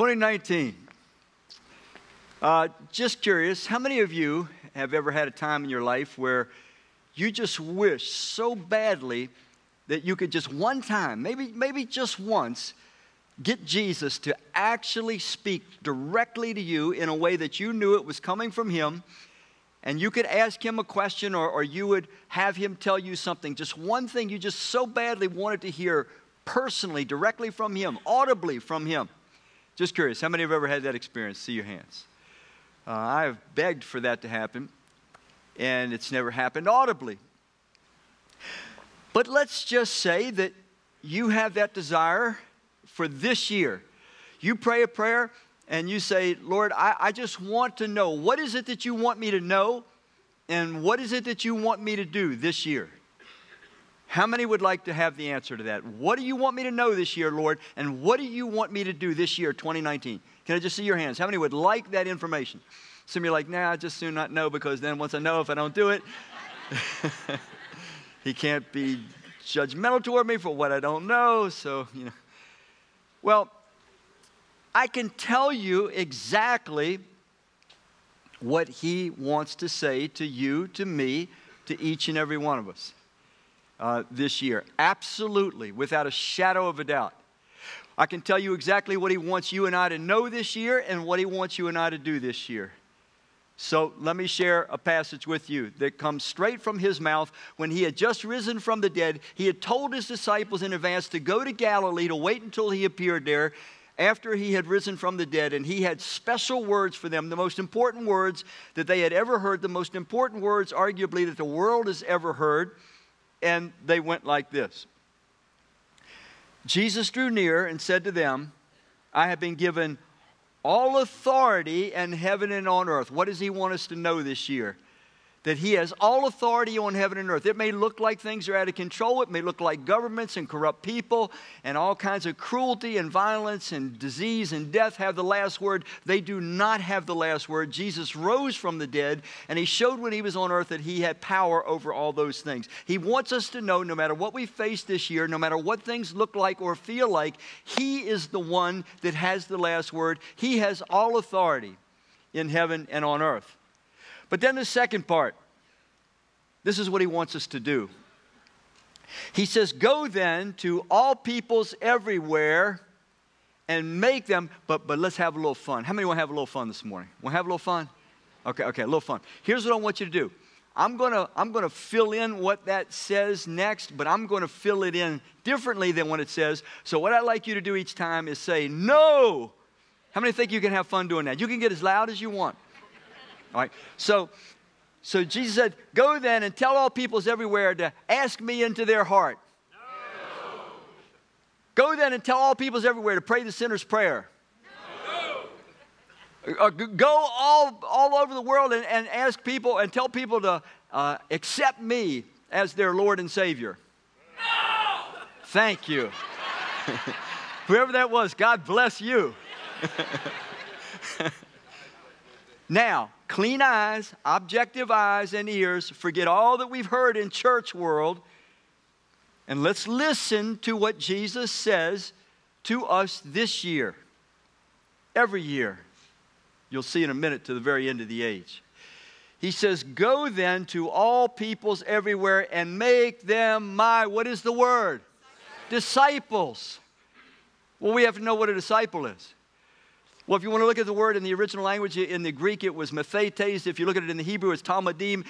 2019. Uh, just curious, how many of you have ever had a time in your life where you just wish so badly that you could just one time, maybe, maybe just once, get Jesus to actually speak directly to you in a way that you knew it was coming from Him, and you could ask Him a question or, or you would have Him tell you something, just one thing you just so badly wanted to hear personally, directly from Him, audibly from Him. Just curious, how many have ever had that experience? See your hands. Uh, I've begged for that to happen, and it's never happened audibly. But let's just say that you have that desire for this year. You pray a prayer and you say, Lord, I, I just want to know what is it that you want me to know, and what is it that you want me to do this year? How many would like to have the answer to that? What do you want me to know this year, Lord? And what do you want me to do this year, 2019? Can I just see your hands? How many would like that information? Some of you are like, nah, I just soon not know because then once I know, if I don't do it, he can't be judgmental toward me for what I don't know. So, you know. Well, I can tell you exactly what he wants to say to you, to me, to each and every one of us uh, this year. Absolutely, without a shadow of a doubt. I can tell you exactly what He wants you and I to know this year and what He wants you and I to do this year. So let me share a passage with you that comes straight from his mouth. When he had just risen from the dead, he had told his disciples in advance to go to Galilee to wait until he appeared there after he had risen from the dead. And he had special words for them, the most important words that they had ever heard, the most important words, arguably, that the world has ever heard and they went like this Jesus drew near and said to them, I have been given all authority in heaven and on earth. What does he want us to know this year? That he has all authority on heaven and earth. It may look like things are out of control. It may look like governments and corrupt people and all kinds of cruelty and violence and disease and death have the last word. They do not have the last word. Jesus rose from the dead and he showed when he was on earth that he had power over all those things. He wants us to know no matter what we face this year, no matter what things look like or feel like, he is the one that has the last word. He has all authority in heaven and on earth. But then the second part this is what he wants us to do. He says, Go then to all peoples everywhere and make them, but, but let's have a little fun. How many want to have a little fun this morning? Want to have a little fun? Okay, okay, a little fun. Here's what I want you to do. I'm gonna, I'm gonna fill in what that says next, but I'm gonna fill it in differently than what it says. So, what I'd like you to do each time is say, No! How many think you can have fun doing that? You can get as loud as you want. All right. So, so Jesus said, Go then and tell all peoples everywhere to ask me into their heart. No. Go then and tell all peoples everywhere to pray the sinner's prayer. No. Uh, go all, all over the world and, and ask people and tell people to uh, accept me as their Lord and Savior. No. Thank you. Whoever that was, God bless you. now, clean eyes, objective eyes and ears, forget all that we've heard in church world, and let's listen to what Jesus says to us this year. Every year. You'll see in a minute to the very end of the age. He says, Go then to all peoples everywhere and make them my, what is the word? Disciples. Well, we have to know what a disciple is. Well, if you want to look at the word in the original language, in the Greek, it was methetes. If you look at it in the Hebrew, it's talmidim.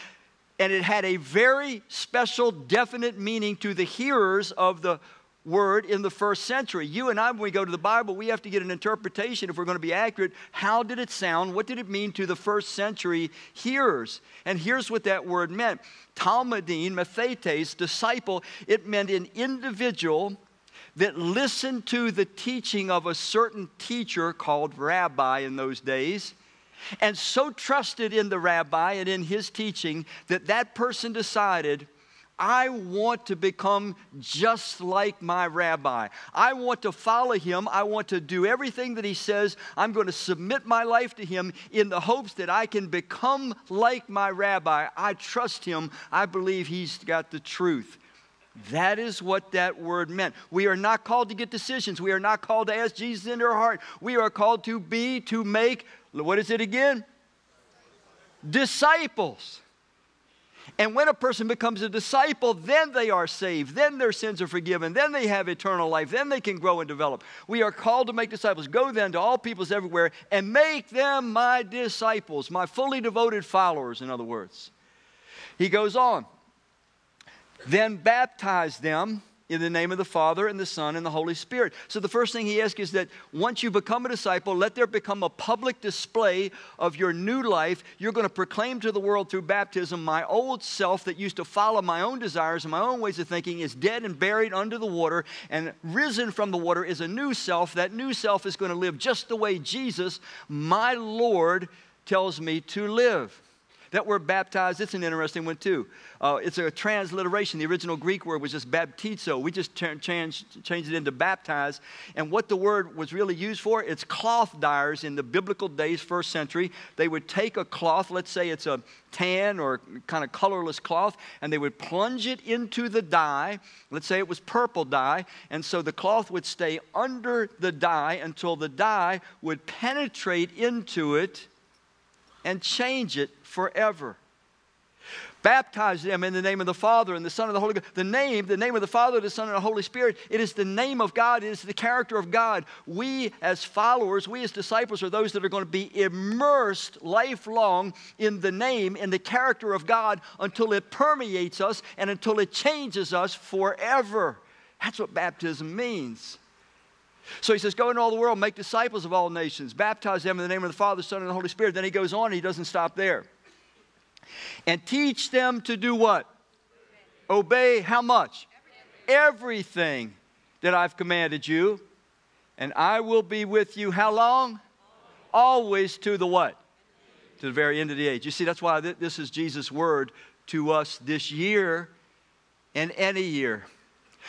And it had a very special, definite meaning to the hearers of the word in the first century. You and I, when we go to the Bible, we have to get an interpretation if we're going to be accurate. How did it sound? What did it mean to the first century hearers? And here's what that word meant talmidim, methetes, disciple, it meant an individual that listened to the teaching of a certain teacher called rabbi in those days and so trusted in the rabbi and in his teaching that that person decided I want to become just like my rabbi. I want to follow him. I want to do everything that he says. I'm going to submit my life to him in the hopes that I can become like my rabbi. I trust him. I believe he's got the truth. That is what that word meant. We are not called to get decisions. We are not called to ask Jesus into our heart. We are called to be, to make, what is it again? Disciples. And when a person becomes a disciple, then they are saved. Then their sins are forgiven. Then they have eternal life. Then they can grow and develop. We are called to make disciples. Go then to all peoples everywhere and make them my disciples, my fully devoted followers, in other words. He goes on. Then baptize them in the name of the Father and the Son and the Holy Spirit. So the first thing he asks is that once you become a disciple, let there become a public display of your new life. You're going to proclaim to the world through baptism my old self that used to follow my own desires and my own ways of thinking is dead and buried under the water, and risen from the water is a new self. That new self is going to live just the way Jesus, my Lord, tells me to live. That word baptized, it's an interesting one too. Uh, it's a transliteration. The original Greek word was just baptizo. We just changed, changed it into baptize. And what the word was really used for, it's cloth dyers in the biblical days, first century. They would take a cloth, let's say it's a tan or kind of colorless cloth, and they would plunge it into the dye. Let's say it was purple dye. And so the cloth would stay under the dye until the dye would penetrate into it and change it forever. Baptize them in the name of the Father and the Son and the Holy Ghost. The name, the name of the Father, the Son, and the Holy Spirit, it is the name of God, it is the character of God. We, as followers, we as disciples, are those that are going to be immersed lifelong in the name, in the character of God until it permeates us and until it changes us forever. That's what baptism means. So he says, Go into all the world, make disciples of all nations, baptize them in the name of the Father, Son, and the Holy Spirit. Then he goes on, he doesn't stop there. And teach them to do what? Obey how much? Everything that I've commanded you. And I will be with you how long? Always to the what? To the very end of the age. You see, that's why this is Jesus' word to us this year and any year.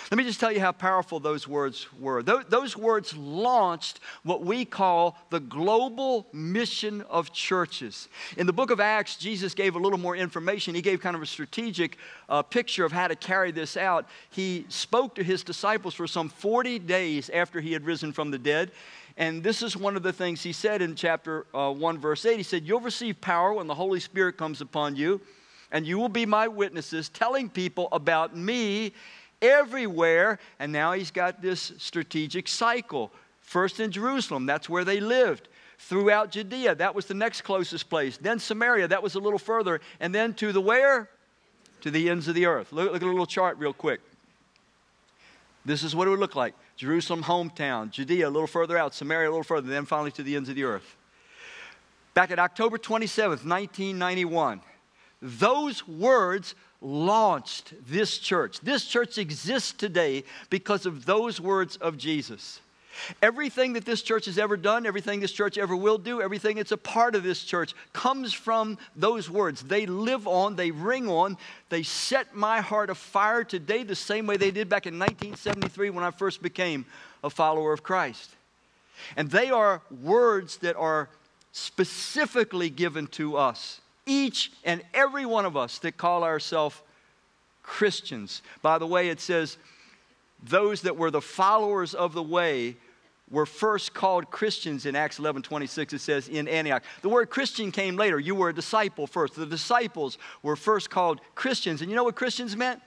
Let me just tell you how powerful those words were. Those words launched what we call the global mission of churches. In the book of Acts, Jesus gave a little more information. He gave kind of a strategic uh, picture of how to carry this out. He spoke to his disciples for some 40 days after he had risen from the dead. And this is one of the things he said in chapter uh, 1, verse 8. He said, You'll receive power when the Holy Spirit comes upon you, and you will be my witnesses, telling people about me everywhere. And now he's got this strategic cycle. First in Jerusalem, that's where they lived. Throughout Judea, that was the next closest place. Then Samaria, that was a little further. And then to the where? To the ends of the earth. Look, look at a little chart real quick. This is what it would look like Jerusalem, hometown, Judea, a little further out, Samaria, a little further, then finally to the ends of the earth. Back at October 27th, 1991, those words launched this church. This church exists today because of those words of Jesus. Everything that this church has ever done, everything this church ever will do, everything that's a part of this church comes from those words. They live on, they ring on, they set my heart afire today the same way they did back in 1973 when I first became a follower of Christ. And they are words that are specifically given to us each and every one of us that call ourselves Christians. By the way, it says those that were the followers of the way were first called Christians in Acts 11 26. It says in Antioch. The word Christian came later. You were a disciple first. The disciples were first called Christians. And you know what Christians meant?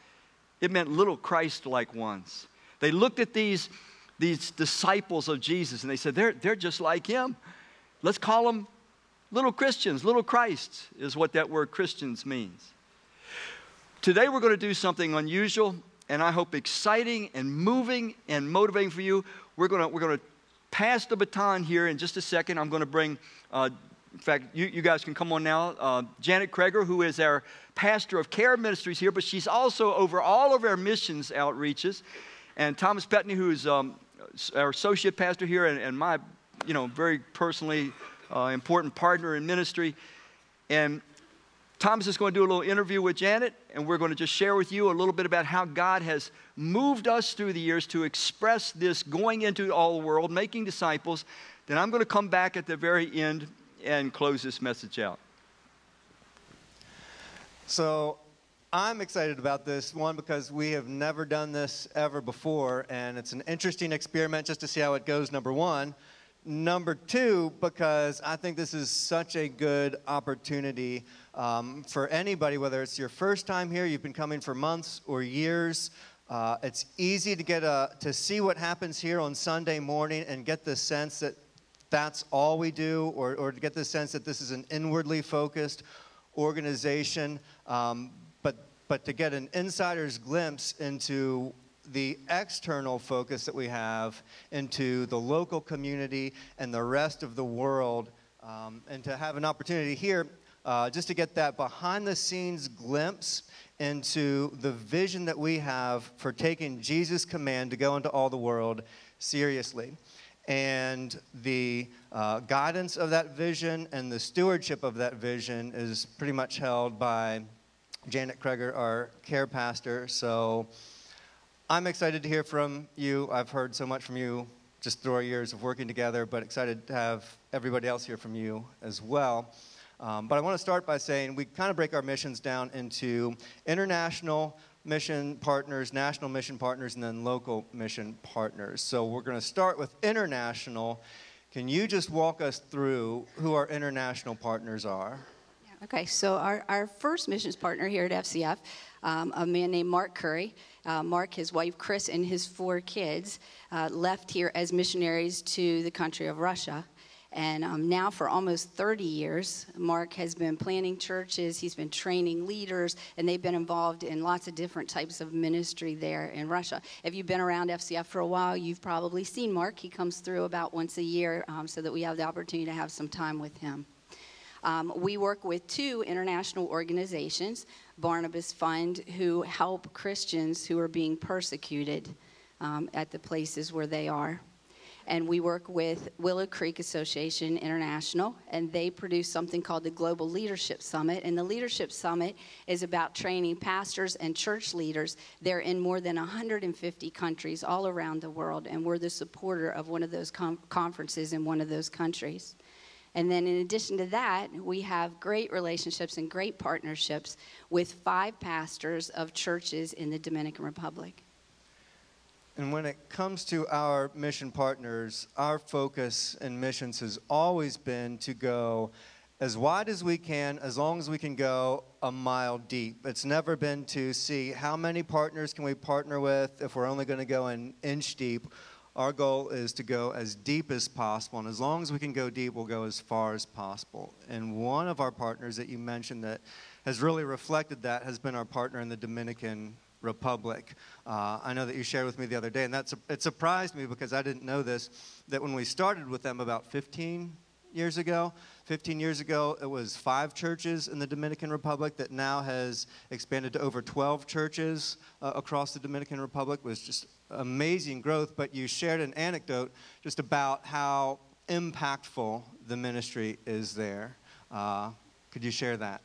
It meant little Christ like ones. They looked at these, these disciples of Jesus and they said, they're, they're just like him. Let's call them Little Christians, little Christs is what that word Christians means. Today we're going to do something unusual and I hope exciting and moving and motivating for you. We're going to, we're going to pass the baton here in just a second. I'm going to bring, uh, in fact, you, you guys can come on now. Uh, Janet Krager, who is our pastor of care ministries here, but she's also over all of our missions outreaches. And Thomas Petney, who is um, our associate pastor here and, and my, you know, very personally uh, important partner in ministry. And Thomas is going to do a little interview with Janet, and we're going to just share with you a little bit about how God has moved us through the years to express this going into all the world, making disciples. Then I'm going to come back at the very end and close this message out. So, I'm excited about this one because we have never done this ever before, and it's an interesting experiment just to see how it goes, number one. Number two, because I think this is such a good opportunity um, for anybody, whether it's your first time here, you've been coming for months or years. Uh, it's easy to get a, to see what happens here on Sunday morning and get the sense that that's all we do, or, or to get the sense that this is an inwardly focused organization. Um, but, but to get an insider's glimpse into the external focus that we have into the local community and the rest of the world, um, and to have an opportunity here uh, just to get that behind the scenes glimpse into the vision that we have for taking Jesus' command to go into all the world seriously. And the uh, guidance of that vision and the stewardship of that vision is pretty much held by Janet Kreger, our care pastor. So I'm excited to hear from you. I've heard so much from you just through our years of working together, but excited to have everybody else hear from you as well. Um, but I want to start by saying we kind of break our missions down into international mission partners, national mission partners, and then local mission partners. So we're going to start with international. Can you just walk us through who our international partners are? Okay, so our, our first missions partner here at FCF, um, a man named Mark Curry. Uh, Mark, his wife Chris, and his four kids uh, left here as missionaries to the country of Russia. And um, now, for almost 30 years, Mark has been planting churches, he's been training leaders, and they've been involved in lots of different types of ministry there in Russia. If you've been around FCF for a while, you've probably seen Mark. He comes through about once a year um, so that we have the opportunity to have some time with him. Um, we work with two international organizations, Barnabas Fund, who help Christians who are being persecuted um, at the places where they are and we work with Willow Creek Association International, and they produce something called the Global Leadership Summit. And the Leadership Summit is about training pastors and church leaders. They're in more than 150 countries all around the world, and we're the supporter of one of those com- conferences in one of those countries. And then, in addition to that, we have great relationships and great partnerships with five pastors of churches in the Dominican Republic. And when it comes to our mission partners, our focus in missions has always been to go as wide as we can, as long as we can go a mile deep. It's never been to see how many partners can we partner with if we're only going to go an inch deep. Our goal is to go as deep as possible, and as long as we can go deep, we'll go as far as possible. And one of our partners that you mentioned that has really reflected that has been our partner in the Dominican Republic. Uh, I know that you shared with me the other day, and that's, it surprised me because I didn't know this, that when we started with them about 15 years ago, 15 years ago, it was five churches in the Dominican Republic that now has expanded to over 12 churches uh, across the Dominican Republic. It was just amazing growth, but you shared an anecdote just about how impactful the ministry is there. Uh, could you share that?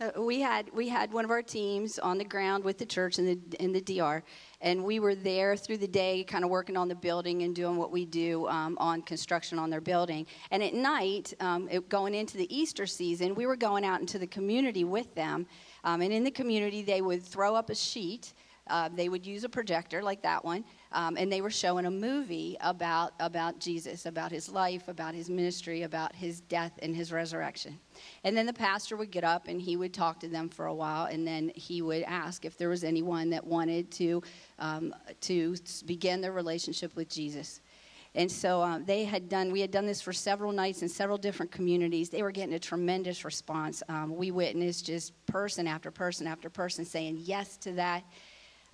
Uh, we had we had one of our teams on the ground with the church in the in the DR, and we were there through the day, kind of working on the building and doing what we do um, on construction on their building. And at night, um, it, going into the Easter season, we were going out into the community with them, um, and in the community, they would throw up a sheet. Uh, they would use a projector like that one, um, and they were showing a movie about about Jesus, about his life, about his ministry, about his death and his resurrection. And then the pastor would get up and he would talk to them for a while, and then he would ask if there was anyone that wanted to um, to begin their relationship with Jesus. And so um, they had done, we had done this for several nights in several different communities. They were getting a tremendous response. Um, we witnessed just person after person after person saying yes to that.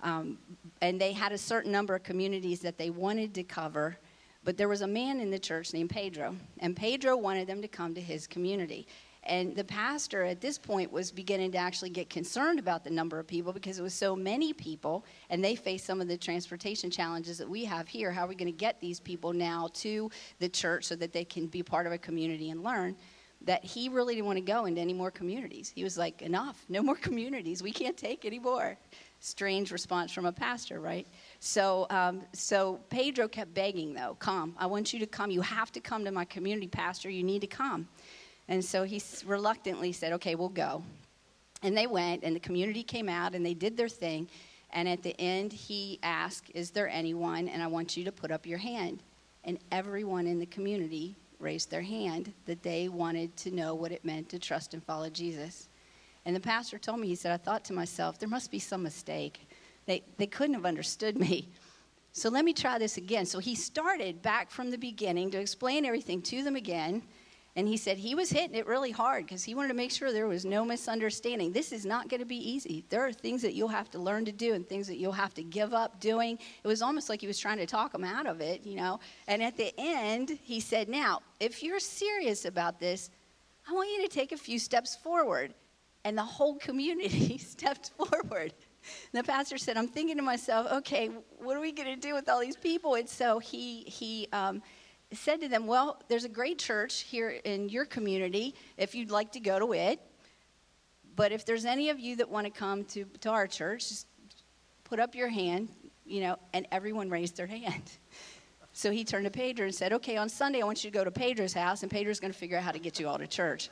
Um, and they had a certain number of communities that they wanted to cover. But there was a man in the church named Pedro, and Pedro wanted them to come to his community. And the pastor at this point was beginning to actually get concerned about the number of people because it was so many people, and they faced some of the transportation challenges that we have here. How are we going to get these people now to the church so that they can be part of a community and learn? That he really didn't want to go into any more communities. He was like, enough, no more communities. We can't take any more. Strange response from a pastor, right? So, um, so Pedro kept begging, though, come. I want you to come. You have to come to my community, pastor. You need to come. And so he reluctantly said, okay, we'll go. And they went, and the community came out, and they did their thing. And at the end, he asked, Is there anyone? And I want you to put up your hand. And everyone in the community raised their hand that they wanted to know what it meant to trust and follow Jesus. And the pastor told me, he said, I thought to myself, there must be some mistake. They, they couldn't have understood me. So let me try this again. So he started back from the beginning to explain everything to them again. And he said he was hitting it really hard because he wanted to make sure there was no misunderstanding. This is not going to be easy. There are things that you'll have to learn to do and things that you'll have to give up doing. It was almost like he was trying to talk them out of it, you know. And at the end, he said, Now, if you're serious about this, I want you to take a few steps forward. And the whole community stepped forward. And the pastor said, I'm thinking to myself, okay, what are we going to do with all these people? And so he, he, um, said to them, Well, there's a great church here in your community if you'd like to go to it. But if there's any of you that want to come to, to our church, just put up your hand, you know, and everyone raised their hand. So he turned to Pedro and said, Okay, on Sunday, I want you to go to Pedro's house, and Pedro's going to figure out how to get you all to church.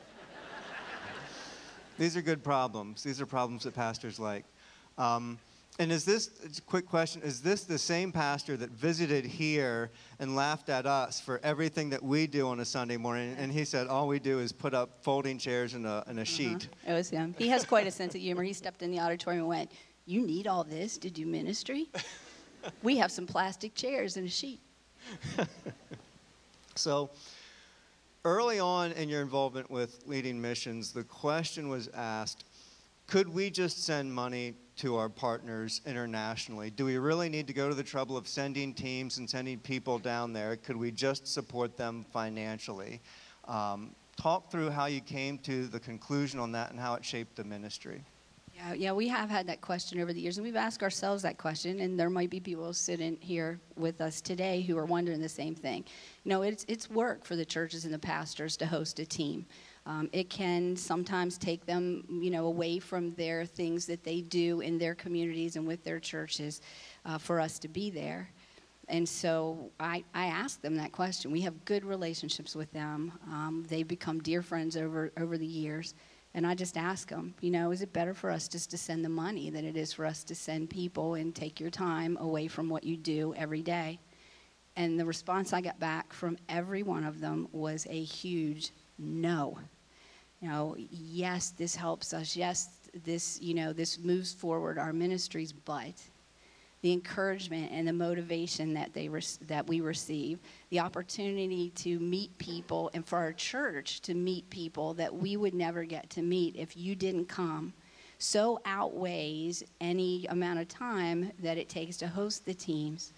These are good problems. These are problems that pastors like. Um, and is this, quick question, is this the same pastor that visited here and laughed at us for everything that we do on a Sunday morning? And he said, all we do is put up folding chairs and a, and a uh-huh. sheet. It was him. He has quite a sense of humor. He stepped in the auditorium and went, You need all this to do ministry? we have some plastic chairs and a sheet. so, early on in your involvement with leading missions, the question was asked could we just send money to our partners internationally? Do we really need to go to the trouble of sending teams and sending people down there? Could we just support them financially? Um, talk through how you came to the conclusion on that and how it shaped the ministry. Yeah, yeah, we have had that question over the years, and we've asked ourselves that question, and there might be people sitting here with us today who are wondering the same thing. You know, it's, it's work for the churches and the pastors to host a team. Um, it can sometimes take them, you know, away from their things that they do in their communities and with their churches uh, for us to be there. And so I, I asked them that question. We have good relationships with them. Um, they've become dear friends over, over the years. And I just ask them, you know, is it better for us just to send the money than it is for us to send people and take your time away from what you do every day? And the response I got back from every one of them was a huge no you know, yes, this helps us. Yes, this, you know, this moves forward our ministries, but the encouragement and the motivation that they re- that we receive, the opportunity to meet people, and for our church to meet people that we would never get to meet if you didn't come, so outweighs any amount of time that it takes to host the teams.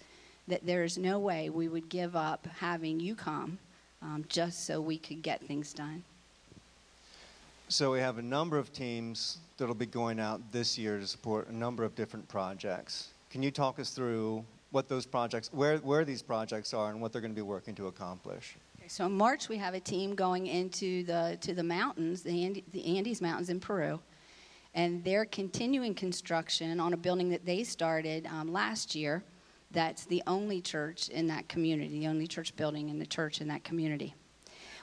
That there is no way we would give up having you come um, just so we could get things done. So we have a number of teams that'll be going out this year to support a number of different projects. Can you talk us through what those projects, where, where these projects are, and what they're going to be working to accomplish? So in March we have a team going into the to the mountains, the, Andes, the Andes Mountains in Peru, and they're continuing construction on a building that they started um, last year. That's the only church in that community, the only church building in the church in that community.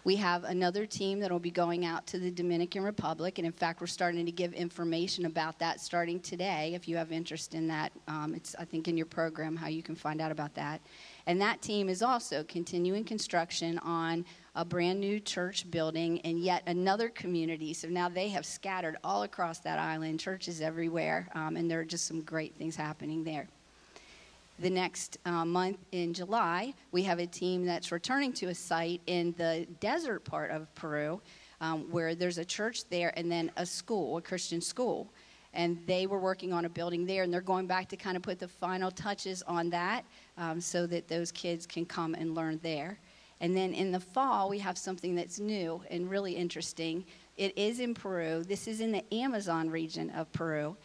We have another team that will be going out to the Dominican Republic, and in fact, we're starting to give information about that starting today. If you have interest in that, um, it's I think in your program how you can find out about that. And that team is also continuing construction on a brand new church building in yet another community. So now they have scattered all across that island, churches everywhere, um, and there are just some great things happening there the next uh, month in July, we have a team that's returning to a site in the desert part of Peru um, where there's a church there and then a school, a Christian school. And they were working on a building there, and they're going back to kind of put the final touches on that um, so that those kids can come and learn there. And then in the fall, we have something that's new and really interesting. It is in Peru. This is in the Amazon region of Peru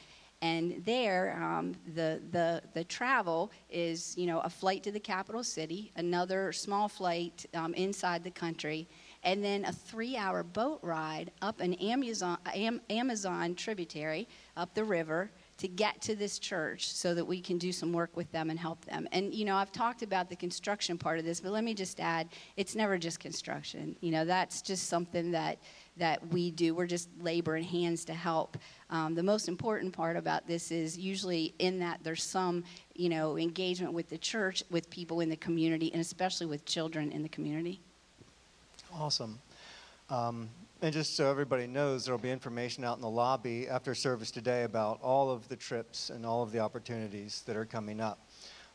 and there um, the, the, the travel is you know a flight to the capital city another small flight um, inside the country and then a three hour boat ride up an amazon, Am, amazon tributary up the river to get to this church so that we can do some work with them and help them. And, you know, I've talked about the construction part of this, but let me just add it's never just construction. You know, that's just something that, that we do. We're just labor and hands to help. Um, the most important part about this is usually in that there's some, you know, engagement with the church, with people in the community, and especially with children in the community. Awesome. Um, and just so everybody knows, there will be information out in the lobby after service today about all of the trips and all of the opportunities that are coming up.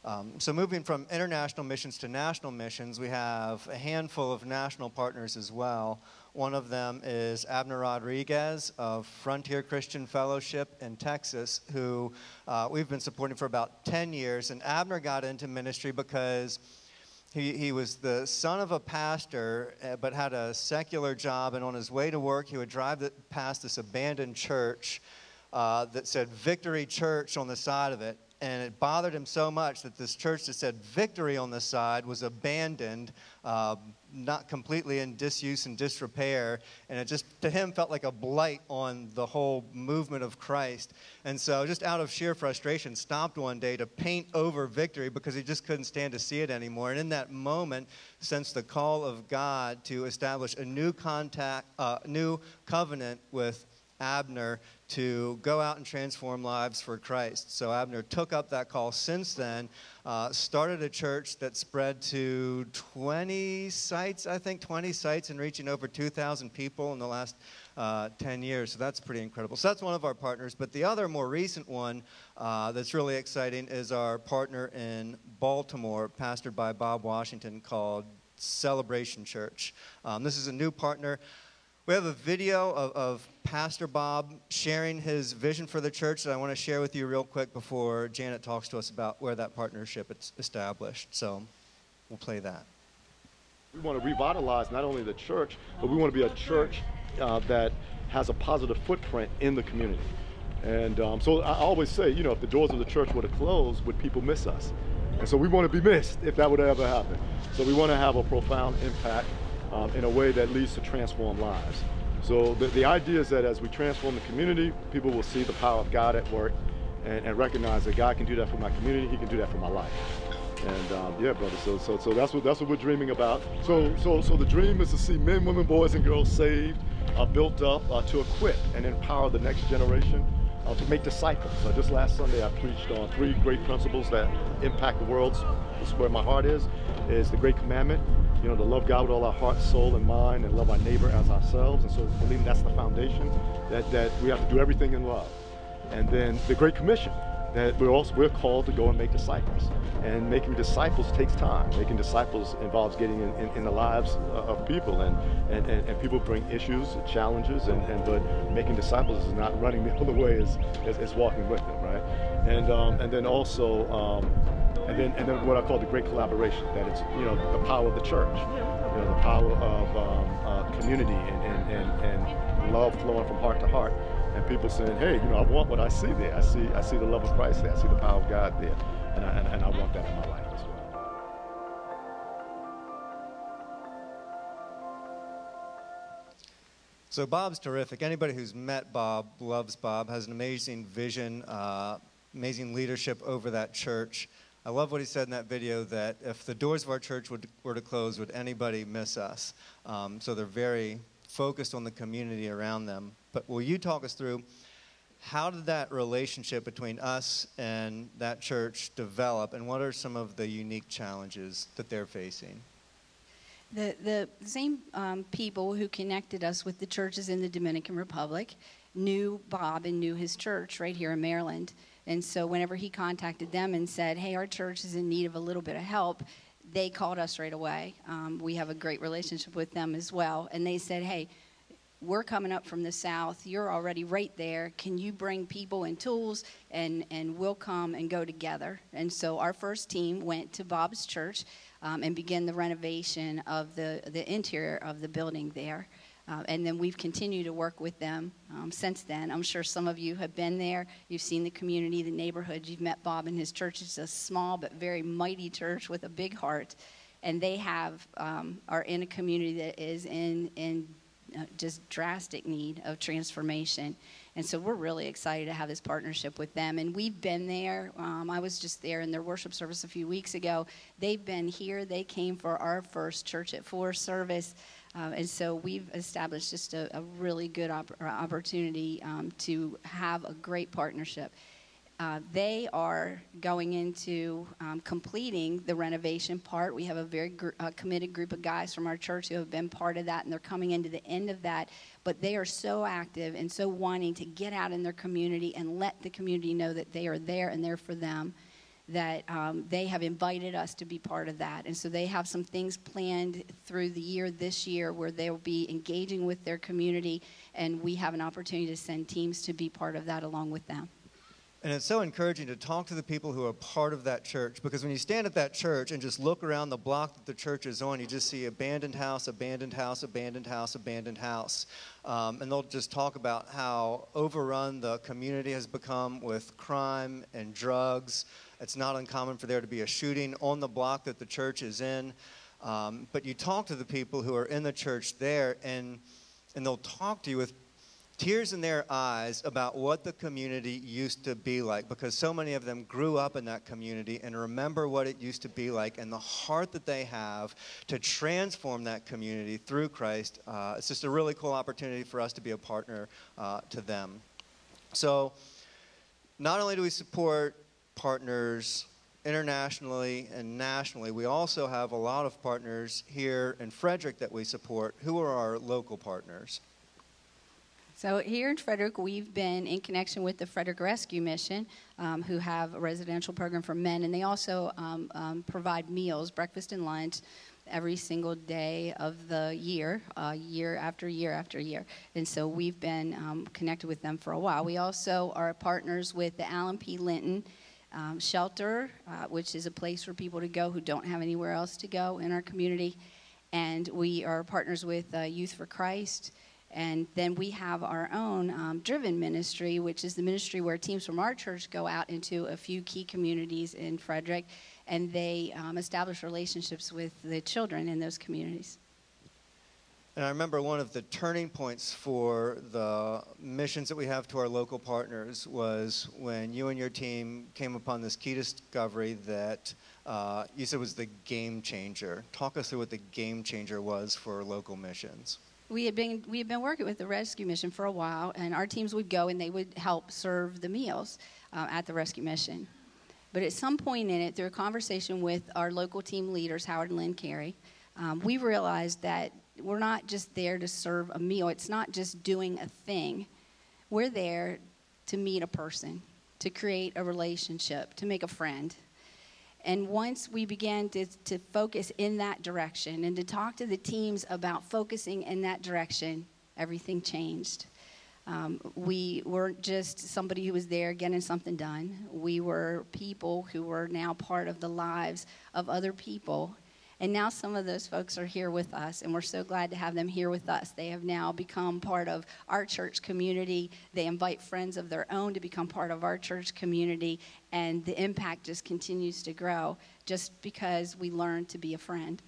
Um, so, moving from international missions to national missions, we have a handful of national partners as well. One of them is Abner Rodriguez of Frontier Christian Fellowship in Texas, who uh, we've been supporting for about 10 years. And Abner got into ministry because he, he was the son of a pastor, uh, but had a secular job. And on his way to work, he would drive the, past this abandoned church uh, that said Victory Church on the side of it. And it bothered him so much that this church that said Victory on the side was abandoned uh, not completely in disuse and disrepair. And it just, to him, felt like a blight on the whole movement of Christ. And so, just out of sheer frustration, stopped one day to paint over victory because he just couldn't stand to see it anymore. And in that moment, sensed the call of God to establish a new contact, uh, new covenant with Abner to go out and transform lives for Christ. So Abner took up that call since then, uh, started a church that spread to 20 sites, I think 20 sites, and reaching over 2,000 people in the last uh, 10 years. So that's pretty incredible. So that's one of our partners. But the other more recent one uh, that's really exciting is our partner in Baltimore, pastored by Bob Washington, called Celebration Church. Um, this is a new partner. We have a video of, of, Pastor Bob sharing his vision for the church that I want to share with you real quick before Janet talks to us about where that partnership is established. So we'll play that. We want to revitalize not only the church, but we want to be a church uh, that has a positive footprint in the community. And um, so I always say, you know, if the doors of the church were to close, would people miss us? And so we want to be missed if that would ever happen. So we want to have a profound impact um, in a way that leads to transform lives. So the, the idea is that as we transform the community, people will see the power of God at work and, and recognize that God can do that for my community, He can do that for my life. And um, yeah, brother. So, so, so that's what that's what we're dreaming about. So, so, so the dream is to see men, women, boys, and girls saved, uh, built up, uh, to equip and empower the next generation, uh, to make disciples. So just last Sunday, I preached on three great principles that impact the world. This is where my heart is. Is the great commandment, you know, to love God with all our heart, soul, and mind, and love our neighbor as ourselves. And so believing that's the foundation, that, that we have to do everything in love. And then the Great Commission, that we're also we're called to go and make disciples. And making disciples takes time. Making disciples involves getting in, in, in the lives of people, and, and, and, and, people bring issues, challenges, and, and but making disciples is not running the other way, is, is, walking with them, right? And um, and then also um, and then and then what I call the great collaboration. That it's you know the power of the church, you know the power of um, uh, community and, and, and, and love flowing from heart to heart, and people saying, hey, you know, I want what I see there. I see I see the love of Christ there. I see the power of God there, and I, and, and I want that in my life as well. So Bob's terrific. Anybody who's met Bob loves Bob. Has an amazing vision, uh, amazing leadership over that church. I love what he said in that video that if the doors of our church would, were to close, would anybody miss us? Um, so they're very focused on the community around them. But will you talk us through how did that relationship between us and that church develop, and what are some of the unique challenges that they're facing? The, the same um, people who connected us with the churches in the Dominican Republic knew Bob and knew his church right here in Maryland. And so whenever he contacted them and said, hey, our church is in need of a little bit of help, they called us right away. Um, we have a great relationship with them as well. And they said, hey, we're coming up from the south. You're already right there. Can you bring people and tools and, and we'll come and go together? And so our first team went to Bob's church um, and began the renovation of the, the interior of the building there. Uh, and then we've continued to work with them um, since then. I'm sure some of you have been there. You've seen the community, the neighborhood. You've met Bob and his church. It's a small but very mighty church with a big heart. And they have um, are in a community that is in in just drastic need of transformation. And so we're really excited to have this partnership with them. And we've been there. Um, I was just there in their worship service a few weeks ago. They've been here. They came for our first Church at Four service. Uh, and so we've established just a, a really good op- opportunity um, to have a great partnership. Uh, they are going into um, completing the renovation part. We have a very gr- uh, committed group of guys from our church who have been part of that, and they're coming into the end of that. But they are so active and so wanting to get out in their community and let the community know that they are there and there for them that um, they have invited us to be part of that. And so they have some things planned through the year this year where they will be engaging with their community, and we have an opportunity to send teams to be part of that along with them. And it's so encouraging to talk to the people who are part of that church because when you stand at that church and just look around the block that the church is on, you just see abandoned house, abandoned house, abandoned house, abandoned house. Um, and they'll just talk about how overrun the community has become with crime and drugs. It's not uncommon for there to be a shooting on the block that the church is in. Um, but you talk to the people who are in the church there, and, and they'll talk to you with tears in their eyes about what the community used to be like because so many of them grew up in that community and remember what it used to be like and the heart that they have to transform that community through Christ. Uh, it's just a really cool opportunity for us to be a partner uh, to them. So, not only do we support partners internationally and nationally, we also have a lot of partners here in Frederick that we support. Who are our local partners? So here in Frederick, we've been in connection with the Frederick Rescue Mission, um, who have a residential program for men, and they also um, um, provide meals, breakfast and lunch, every single day of the year, uh, year after year after year. And so we've been um, connected with them for a while. We also are partners with the Allen P. Linton um, Shelter, uh, which is a place for people to go who don't have anywhere else to go in our community. And we are partners with uh, Youth for Christ. And then we have our own um, Driven Ministry, which is the ministry where teams from our church go out into a few key communities in Frederick and they um, establish relationships with the children in those communities. And I remember one of the turning points for the missions that we have to our local partners was when you and your team came upon this key discovery that uh, you said was the game changer. Talk us through what the game changer was for local missions we had been we had been working with the rescue mission for a while, and our teams would go and they would help serve the meals uh, at the rescue mission. But at some point in it, through a conversation with our local team leaders, Howard and Lynn Carey, um, we realized that we're not just there to serve a meal. It's not just doing a thing. We're there to meet a person, to create a relationship, to make a friend. And once we began to, to focus in that direction and to talk to the teams about focusing in that direction, everything changed. Um, we weren't just somebody who was there getting something done. We were people who were now part of the lives of other people and now some of those folks are here with us, and we're so glad to have them here with us. They have now become part of our church community. They invite friends of their own to become part of our church community, and the impact just continues to grow just because we learn to be a friend.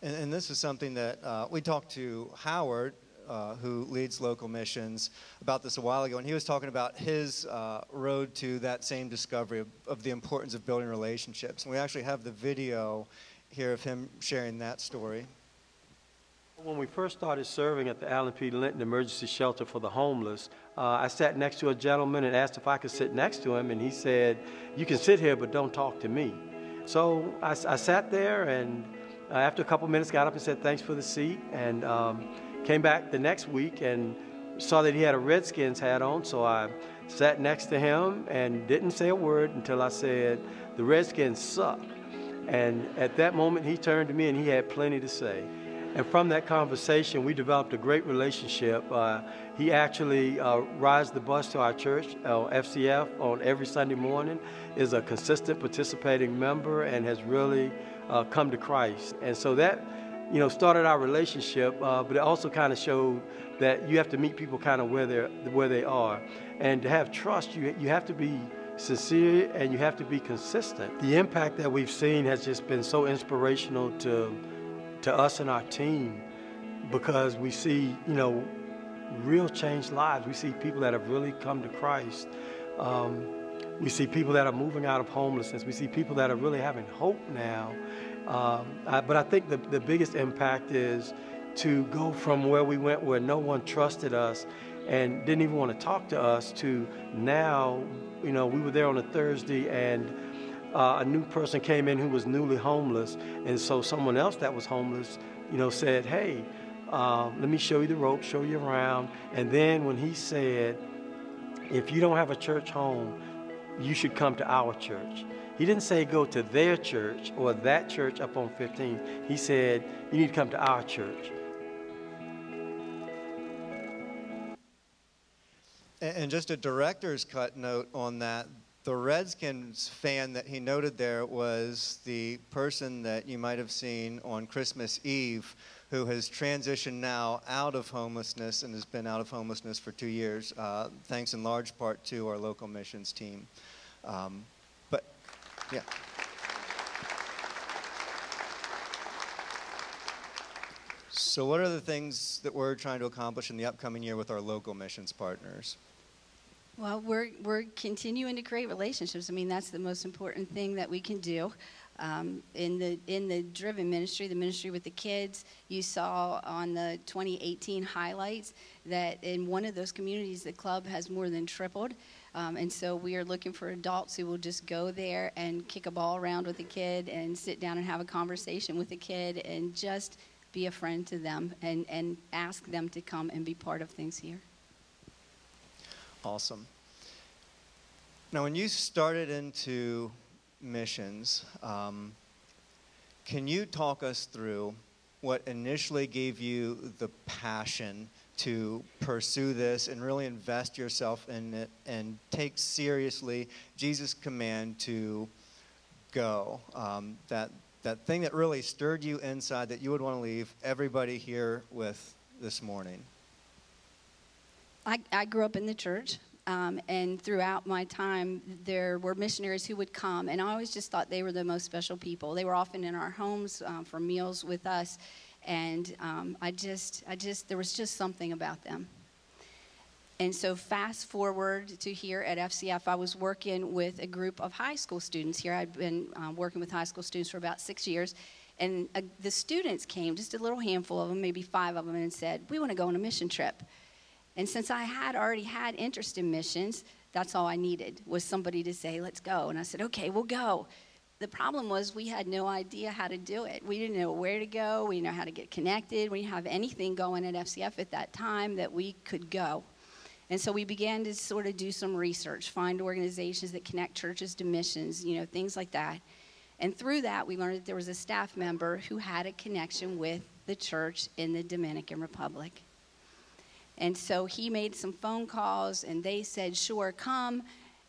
And, and this is something that uh, we talked to Howard uh, who leads local missions, about this a while ago, and he was talking about his uh, road to that same discovery of, of, the importance of building relationships. And we actually have the video hear of him sharing that story. When we first started serving at the Allen P. Linton Emergency Shelter for the Homeless, uh, I sat next to a gentleman and asked if I could sit next to him, and he said, You can sit here, but don't talk to me. So I, I sat there, and uh, after a couple minutes, got up and said, Thanks for the seat, and um, came back the next week and saw that he had a Redskins hat on, so I sat next to him and didn't say a word until I said, The Redskins suck. And at that moment, he turned to me and he had plenty to say. And from that conversation, we developed a great relationship. Uh, he actually uh, rides the bus to our church, uh, FCF, on every Sunday morning, is a consistent participating member, and has really uh, come to Christ. And so that, you know, started our relationship, uh, but it also kind of showed that you have to meet people kind of where they're where they are, and to have trust, you you have to be sincere and you have to be consistent. The impact that we've seen has just been so inspirational to to us and our team because we see, you know, real changed lives. We see people that have really come to Christ. Um, we see people that are moving out of homelessness. We see people that are really having hope now. Um, I, but I think the, the biggest impact is to go from where we went, where no one trusted us and didn't even want to talk to us, to now, you know, we were there on a Thursday and uh, a new person came in who was newly homeless. And so someone else that was homeless, you know, said, hey, um, let me show you the rope, show you around. And then when he said, if you don't have a church home, you should come to our church. He didn't say go to their church or that church up on 15. He said, you need to come to our church. And just a director's cut note on that. The Redskins fan that he noted there was the person that you might have seen on Christmas Eve who has transitioned now out of homelessness and has been out of homelessness for two years, uh, thanks in large part to our local missions team. Um, but, yeah. So, what are the things that we're trying to accomplish in the upcoming year with our local missions partners? Well, we're, we're continuing to create relationships. I mean, that's the most important thing that we can do. Um, in the in the driven ministry, the ministry with the kids, you saw on the 2018 highlights that in one of those communities, the club has more than tripled. Um, and so we are looking for adults who will just go there and kick a ball around with a kid and sit down and have a conversation with a kid and just be a friend to them and, and ask them to come and be part of things here. Awesome. Now, when you started into missions, um, can you talk us through what initially gave you the passion to pursue this and really invest yourself in it and take seriously Jesus' command to go? Um, that, that thing that really stirred you inside that you would want to leave everybody here with this morning. I, I grew up in the church. Um, and throughout my time, there were missionaries who would come, and I always just thought they were the most special people. They were often in our homes um, for meals with us, and um, I just, I just, there was just something about them. And so, fast forward to here at FCF, I was working with a group of high school students here. I'd been um, working with high school students for about six years. And uh, the students came, just a little handful of them, maybe five of them, and said, We want to go on a mission trip. And since I had already had interest in missions, that's all I needed was somebody to say, let's go. And I said, okay, we'll go. The problem was we had no idea how to do it. We didn't know where to go. We didn't know how to get connected. We didn't have anything going at FCF at that time that we could go. And so we began to sort of do some research, find organizations that connect churches to missions, you know, things like that. And through that, we learned that there was a staff member who had a connection with the church in the Dominican Republic. And so he made some phone calls, and they said, Sure, come.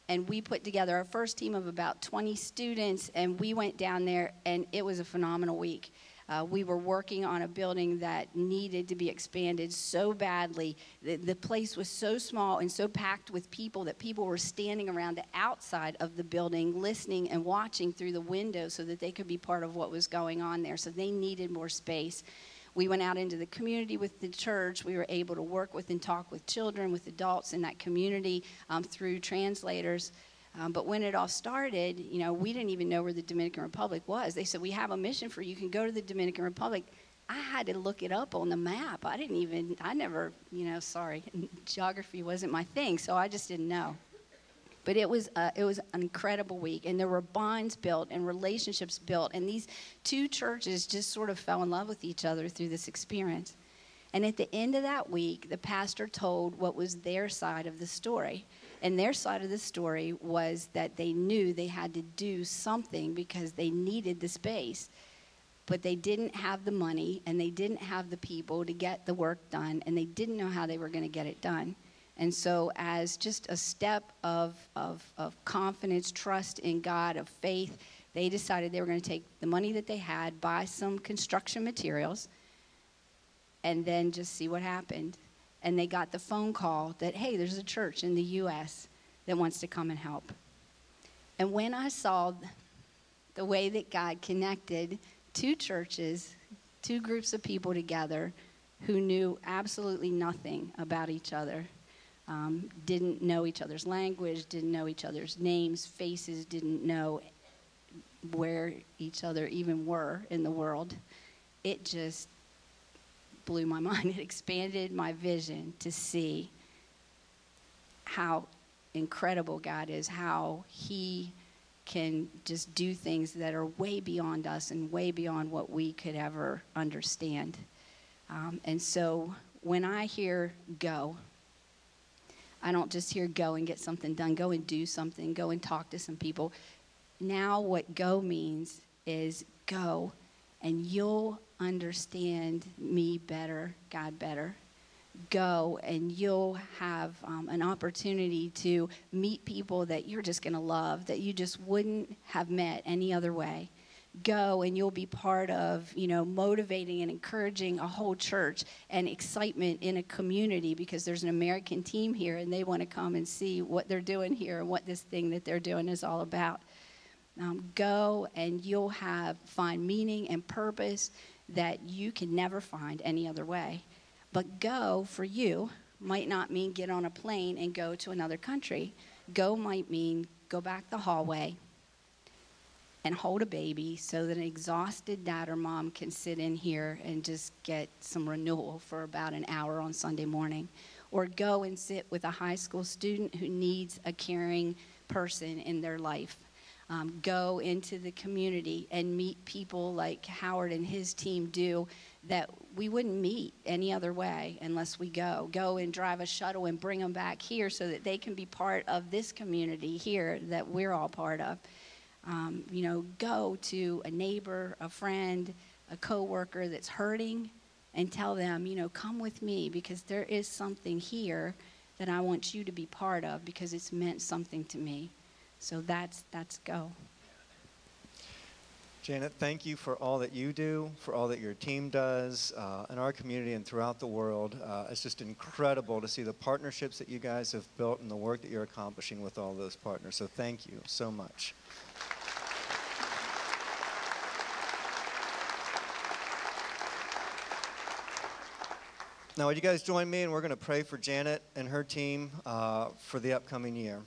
And we put together our first team of about 20 students, and we went down there, and it was a phenomenal week. Uh, we were working on a building that needed to be expanded so badly. The, the, place was so small and so packed with people that people were standing around the outside of the building, listening and watching through the window so that they could be part of what was going on there. So they needed more space. We went out into the community with the church. We were able to work with and talk with children, with adults in that community um, through translators. Um, but when it all started, you know, we didn't even know where the Dominican Republic was. They said, We have a mission for you. You can go to the Dominican Republic. I had to look it up on the map. I didn't even, I never, you know, sorry, geography wasn't my thing, so I just didn't know. But it was, uh, it was an incredible week, and there were bonds built and relationships built, and these two churches just sort of fell in love with each other through this experience. And at the end of that week, the pastor told what was their side of the story. And their side of the story was that they knew they had to do something because they needed the space. But they didn't have the money and they didn't have the people to get the work done and they didn't know how they were going to get it done. And so, as just a step of, of, of confidence, trust in God, of faith, they decided they were going to take the money that they had, buy some construction materials, and then just see what happened. And they got the phone call that, hey, there's a church in the U.S. that wants to come and help. And when I saw the way that God connected two churches, two groups of people together who knew absolutely nothing about each other, um, didn't know each other's language, didn't know each other's names, faces, didn't know where each other even were in the world. It just blew my mind. It expanded my vision to see how incredible God is, how He can just do things that are way beyond us and way beyond what we could ever understand. Um, and so when I hear go, I don't just hear go and get something done, go and do something, go and talk to some people. Now, what go means is go and you'll understand me better, God better. Go and you'll have um, an opportunity to meet people that you're just going to love, that you just wouldn't have met any other way go and you'll be part of you know motivating and encouraging a whole church and excitement in a community because there's an american team here and they want to come and see what they're doing here and what this thing that they're doing is all about. Um, go and you'll have find meaning and purpose that you can never find any other way. But go for you might not mean get on a plane and go to another country. Go might mean go back the hallway and hold a baby so that an exhausted dad or mom can sit in here and just get some renewal for about an hour on Sunday morning. Or go and sit with a high school student who needs a caring person in their life. Um, go into the community and meet people like Howard and his team do that we wouldn't meet any other way unless we go. Go and drive a shuttle and bring them back here so that they can be part of this community here that we're all part of um, you know, go to a neighbor, a friend, a coworker that's hurting and tell them, you know, come with me because there is something here that I want you to be part of because it's meant something to me. So that's that's go. Janet, thank you for all that you do, for all that your team does uh, in our community and throughout the world. Uh, it's just incredible to see the partnerships that you guys have built and the work that you're accomplishing with all those partners. So thank you so much. Now, would you guys join me and we're going to pray for Janet and her team uh, for the upcoming year?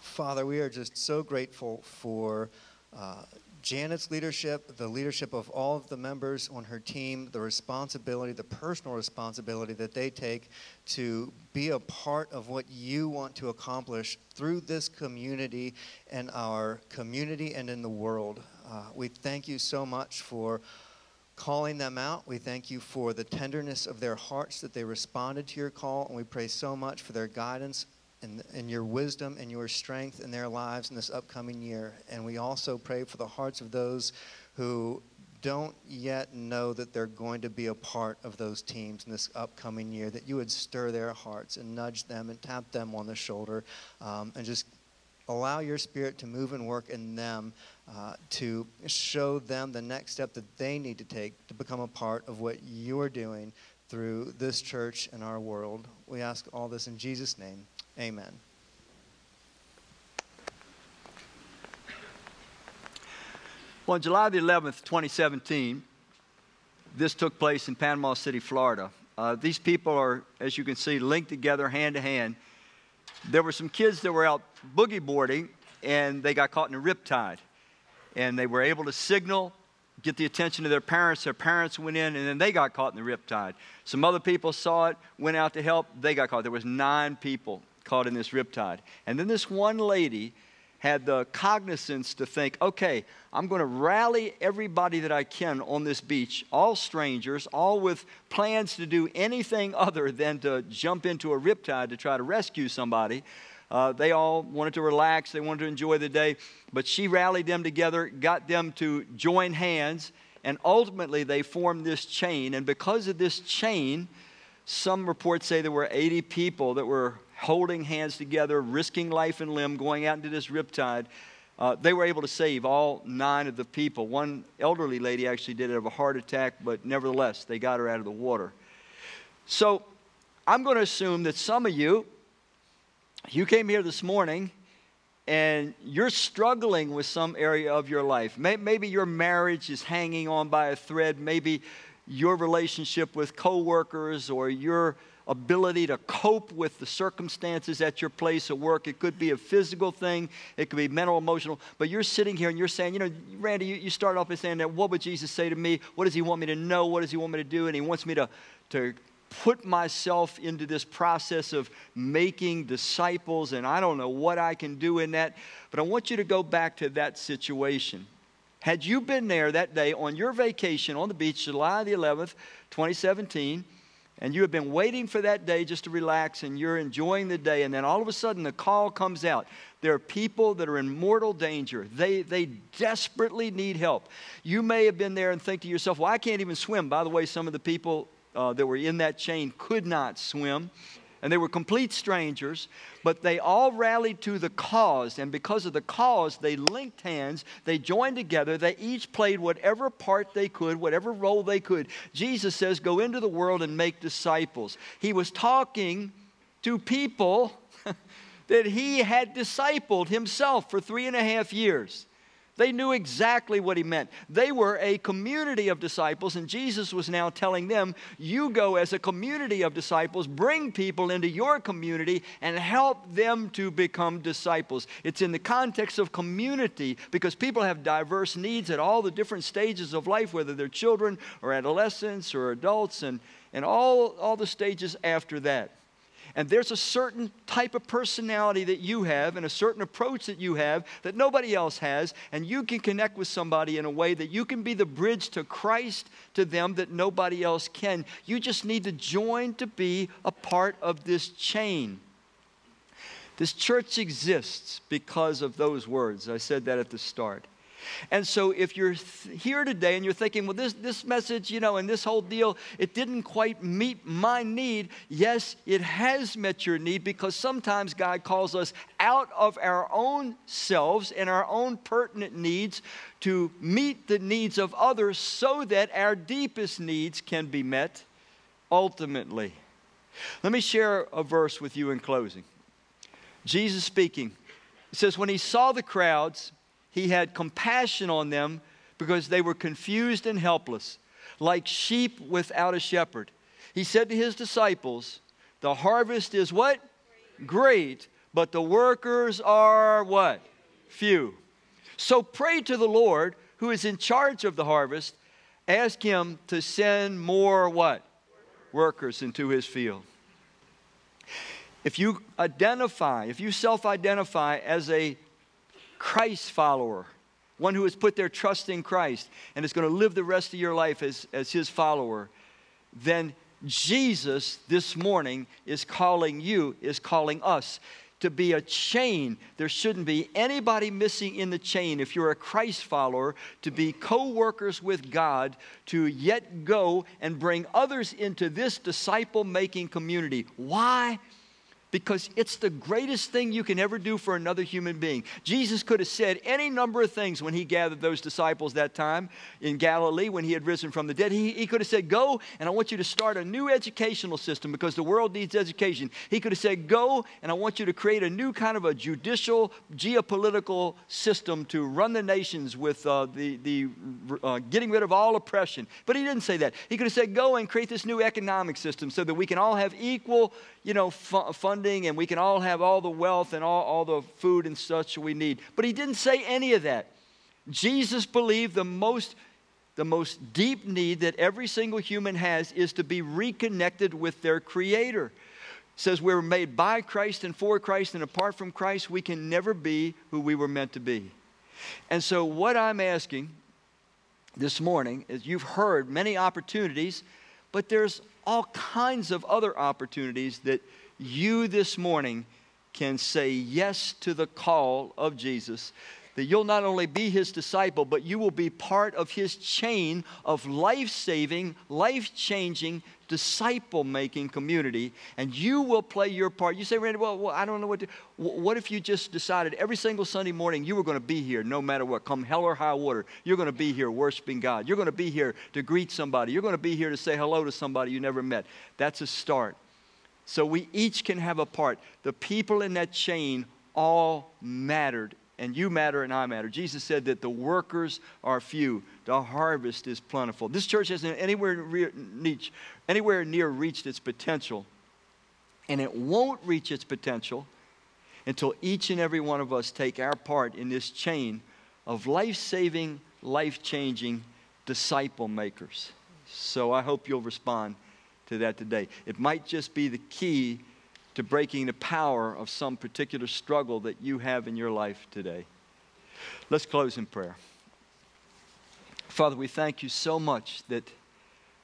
Father, we are just so grateful for uh, Janet's leadership, the leadership of all of the members on her team, the responsibility, the personal responsibility that they take to be a part of what you want to accomplish through this community and our community and in the world. Uh, we thank you so much for calling them out. We thank you for the tenderness of their hearts that they responded to your call, and we pray so much for their guidance and, and your wisdom and your strength in their lives in this upcoming year. And we also pray for the hearts of those who don't yet know that they're going to be a part of those teams in this upcoming year, that you would stir their hearts and nudge them and tap them on the shoulder um, and just allow your spirit to move and work in them uh, to show them the next step that they need to take to become a part of what you're doing through this church and our world. We ask all this in Jesus' name. Amen. Well, on July the 11th, 2017, this took place in Panama City, Florida. Uh, these people are, as you can see, linked together hand to hand. There were some kids that were out boogie boarding and they got caught in a riptide. And they were able to signal, get the attention of their parents. Their parents went in and then they got caught in the riptide. Some other people saw it, went out to help. They got caught. There was nine people caught in this riptide. And then this one lady had the cognizance to think, okay, I'm going to rally everybody that I can on this beach, all strangers, all with plans to do anything other than to jump into a riptide to try to rescue somebody. Uh, they all wanted to relax, they wanted to enjoy the day, but she rallied them together, got them to join hands, and ultimately they formed this chain. And because of this chain, some reports say there were 80 people that were holding hands together, risking life and limb, going out into this riptide. Uh, they were able to save all nine of the people. One elderly lady actually did of a heart attack, but nevertheless, they got her out of the water. So I'm going to assume that some of you, you came here this morning and you're struggling with some area of your life. Maybe your marriage is hanging on by a thread. Maybe your relationship with coworkers or your ability to cope with the circumstances at your place of work. It could be a physical thing, it could be mental, emotional. But you're sitting here and you're saying, you know, Randy, you, you start off by saying that what would Jesus say to me? What does he want me to know? What does he want me to do? And he wants me to, to put myself into this process of making disciples, and I don't know what I can do in that. But I want you to go back to that situation. Had you been there that day on your vacation on the beach, July the 11th, 2017, and you have been waiting for that day just to relax and you're enjoying the day, and then all of a sudden the call comes out. There are people that are in mortal danger. They, they desperately need help. You may have been there and think to yourself, well, I can't even swim. By the way, some of the people uh, that were in that chain could not swim and they were complete strangers, but they all rallied to the cause. And because of the cause, they linked hands, they joined together, they each played whatever part they could, whatever role they could. Jesus says, Go into the world and make disciples. He was talking to people that he had discipled himself for three and a half years. They knew exactly what he meant. They were a community of disciples, and Jesus was now telling them, You go as a community of disciples, bring people into your community, and help them to become disciples. It's in the context of community because people have diverse needs at all the different stages of life, whether they're children or adolescents or adults, and, and all, all the stages after that. And there's a certain type of personality that you have and a certain approach that you have that nobody else has. And you can connect with somebody in a way that you can be the bridge to Christ to them that nobody else can. You just need to join to be a part of this chain. This church exists because of those words. I said that at the start. And so if you're th- here today and you're thinking, well, this, this message, you know, and this whole deal, it didn't quite meet my need. Yes, it has met your need because sometimes God calls us out of our own selves and our own pertinent needs to meet the needs of others so that our deepest needs can be met ultimately. Let me share a verse with you in closing. Jesus speaking. It says, When he saw the crowds, he had compassion on them because they were confused and helpless, like sheep without a shepherd. He said to his disciples, The harvest is what? Great, but the workers are what? Few. So pray to the Lord who is in charge of the harvest. Ask him to send more what? Workers into his field. If you identify, if you self identify as a Christ follower, one who has put their trust in Christ and is going to live the rest of your life as, as his follower, then Jesus this morning is calling you, is calling us to be a chain. There shouldn't be anybody missing in the chain if you're a Christ follower to be co workers with God, to yet go and bring others into this disciple making community. Why? Because it's the greatest thing you can ever do for another human being. Jesus could have said any number of things when he gathered those disciples that time in Galilee when he had risen from the dead. He, he could have said, Go, and I want you to start a new educational system because the world needs education. He could have said, Go, and I want you to create a new kind of a judicial, geopolitical system to run the nations with uh, the, the uh, getting rid of all oppression. But he didn't say that. He could have said, Go and create this new economic system so that we can all have equal you know, funding and we can all have all the wealth and all, all the food and such we need. But he didn't say any of that. Jesus believed the most, the most deep need that every single human has is to be reconnected with their Creator. says we're made by Christ and for Christ, and apart from Christ, we can never be who we were meant to be. And so, what I'm asking this morning is you've heard many opportunities, but there's all kinds of other opportunities that you this morning can say yes to the call of Jesus. That you'll not only be his disciple, but you will be part of his chain of life saving, life changing, disciple making community, and you will play your part. You say, Randy, well, well, I don't know what to. What if you just decided every single Sunday morning you were going to be here no matter what, come hell or high water? You're going to be here worshiping God. You're going to be here to greet somebody. You're going to be here to say hello to somebody you never met. That's a start. So we each can have a part. The people in that chain all mattered and you matter and I matter. Jesus said that the workers are few, the harvest is plentiful. This church hasn't anywhere, reach, anywhere near reached its potential, and it won't reach its potential until each and every one of us take our part in this chain of life saving, life changing disciple makers. So I hope you'll respond to that today. It might just be the key to breaking the power of some particular struggle that you have in your life today. Let's close in prayer. Father, we thank you so much that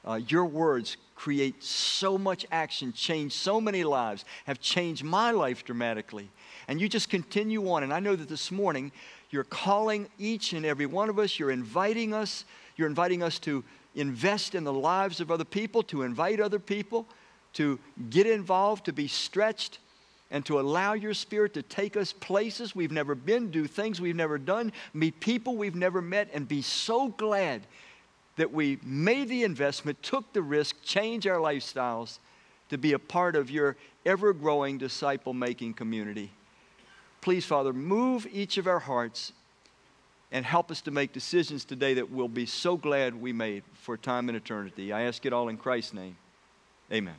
uh, your words create so much action, change so many lives, have changed my life dramatically. And you just continue on. And I know that this morning you're calling each and every one of us, you're inviting us, you're inviting us to invest in the lives of other people, to invite other people, to get involved, to be stretched, and to allow your spirit to take us places we've never been, do things we've never done, meet people we've never met, and be so glad that we made the investment, took the risk, changed our lifestyles to be a part of your ever growing disciple making community. Please, Father, move each of our hearts and help us to make decisions today that we'll be so glad we made for time and eternity. I ask it all in Christ's name. Amen.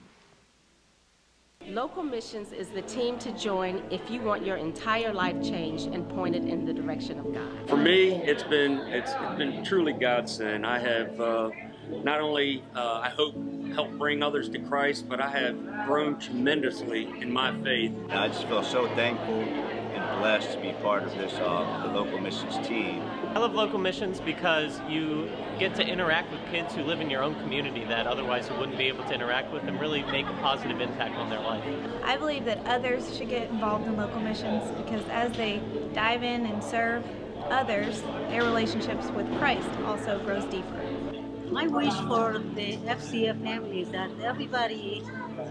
Local Missions is the team to join if you want your entire life changed and pointed in the direction of God. For me, it's been it's, it's been truly godsend. I have uh, not only uh, I hope helped bring others to Christ, but I have grown tremendously in my faith. I just feel so thankful blessed to be part of this uh, the local missions team. I love local missions because you get to interact with kids who live in your own community that otherwise you wouldn't be able to interact with and really make a positive impact on their life. I believe that others should get involved in local missions because as they dive in and serve others, their relationships with Christ also grows deeper. My wish for the FCF family is that everybody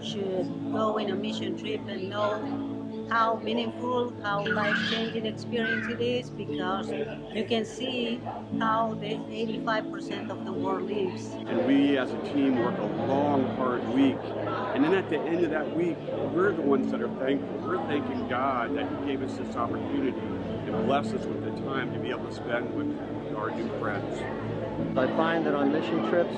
should go in a mission trip and know how meaningful, how life-changing experience it is because you can see how the 85% of the world lives. And we as a team work a long, hard week. And then at the end of that week, we're the ones that are thankful. We're thanking God that He gave us this opportunity and blessed us with the time to be able to spend with our new friends. I find that on mission trips,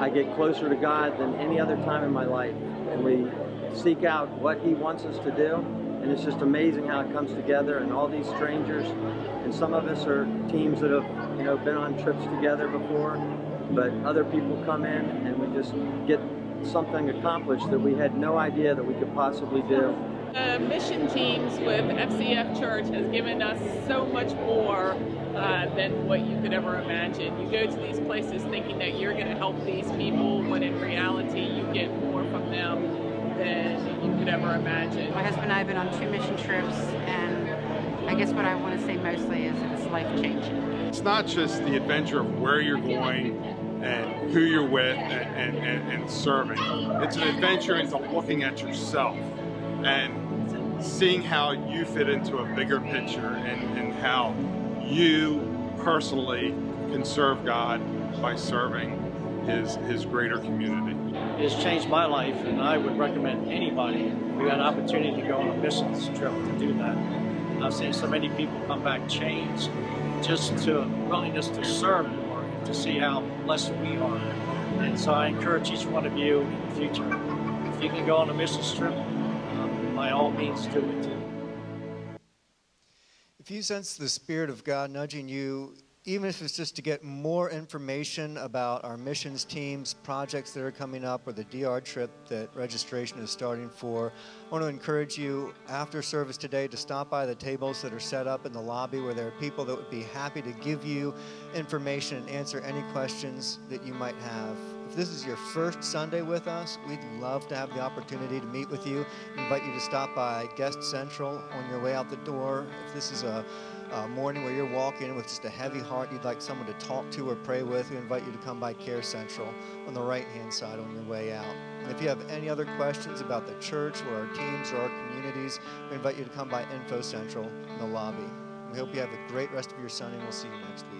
I get closer to God than any other time in my life. And we seek out what he wants us to do. And it's just amazing how it comes together and all these strangers. And some of us are teams that have, you know, been on trips together before, but other people come in and we just get something accomplished that we had no idea that we could possibly do. The mission teams with FCF Church has given us so much more uh, than what you could ever imagine. You go to these places thinking that you're going to help these people, when in reality you get more from them than you could ever imagine. My husband and I have been on two mission trips, and I guess what I want to say mostly is it's life changing. It's not just the adventure of where you're going and who you're with and, and, and serving. It's an adventure into looking at yourself and seeing how you fit into a bigger picture and, and how you personally can serve God by serving his, his greater community. It has changed my life, and I would recommend anybody who got an opportunity to go on a missions trip to do that. I've seen so many people come back changed just to willingness to serve more, and to see how blessed we are. And so I encourage each one of you in the future, if you can go on a missions trip, um, by all means do it. If you sense the Spirit of God nudging you even if it's just to get more information about our missions teams, projects that are coming up, or the DR trip that registration is starting for, I want to encourage you after service today to stop by the tables that are set up in the lobby where there are people that would be happy to give you information and answer any questions that you might have. If this is your first Sunday with us, we'd love to have the opportunity to meet with you. invite you to stop by Guest Central on your way out the door. If this is a uh, morning where you're walking with just a heavy heart, you'd like someone to talk to or pray with, we invite you to come by Care Central on the right hand side on your way out. And if you have any other questions about the church or our teams or our communities, we invite you to come by Info Central in the lobby. We hope you have a great rest of your Sunday, and we'll see you next week.